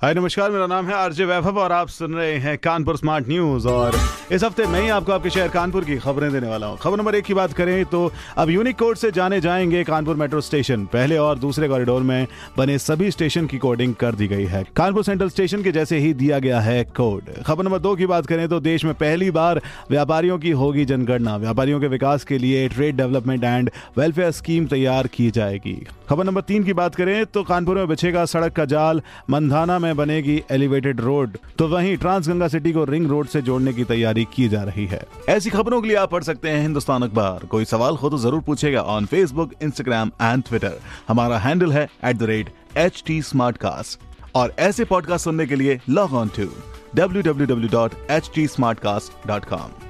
हाय, नमस्कार, मेरा नाम है आरजे वैभव और आप सुन रहे हैं कानपुर स्मार्ट न्यूज़। और इस हफ़्ते मैं ही आपको आपके शहर कानपुर की खबरें देने वाला हूँ। खबर नंबर एक की बात करें तो अब यूनिक कोड से जाने जाएँगे कानपुर मेट्रो स्टेशन। पहले और दूसरे कॉरिडोर में बने सभी स्टेशन की कोडिंग कर दी गई है। कानपुर सेंट्रल स्टेशन के जैसे ही दिया गया है कोड। खबर नंबर दो की बात करें तो देश में पहली बार व्यापारियों की होगी जनगणना। व्यापारियों के विकास के लिए trade development and welfare scheme तैयार की जाएगी। खबर नंबर तीन की बात करें तो कानपुर में बिछेगा सड़क का जाल, मंधाना में बनेगी एलिवेटेड रोड तो वहीं ट्रांसगंगा सिटी को रिंग रोड से जोड़ने की तैयारी की जा रही है। ऐसी खबरों के लिए आप पढ़ सकते हैं हिंदुस्तान अखबार। कोई सवाल हो तो ज़रूर पूछेगा on Facebook Instagram and Twitter हमारा हैंडल है एट एच टी और ऐसे पॉडकास्ट सुनने के लिए लॉग ऑन टू www.htsmartcast.com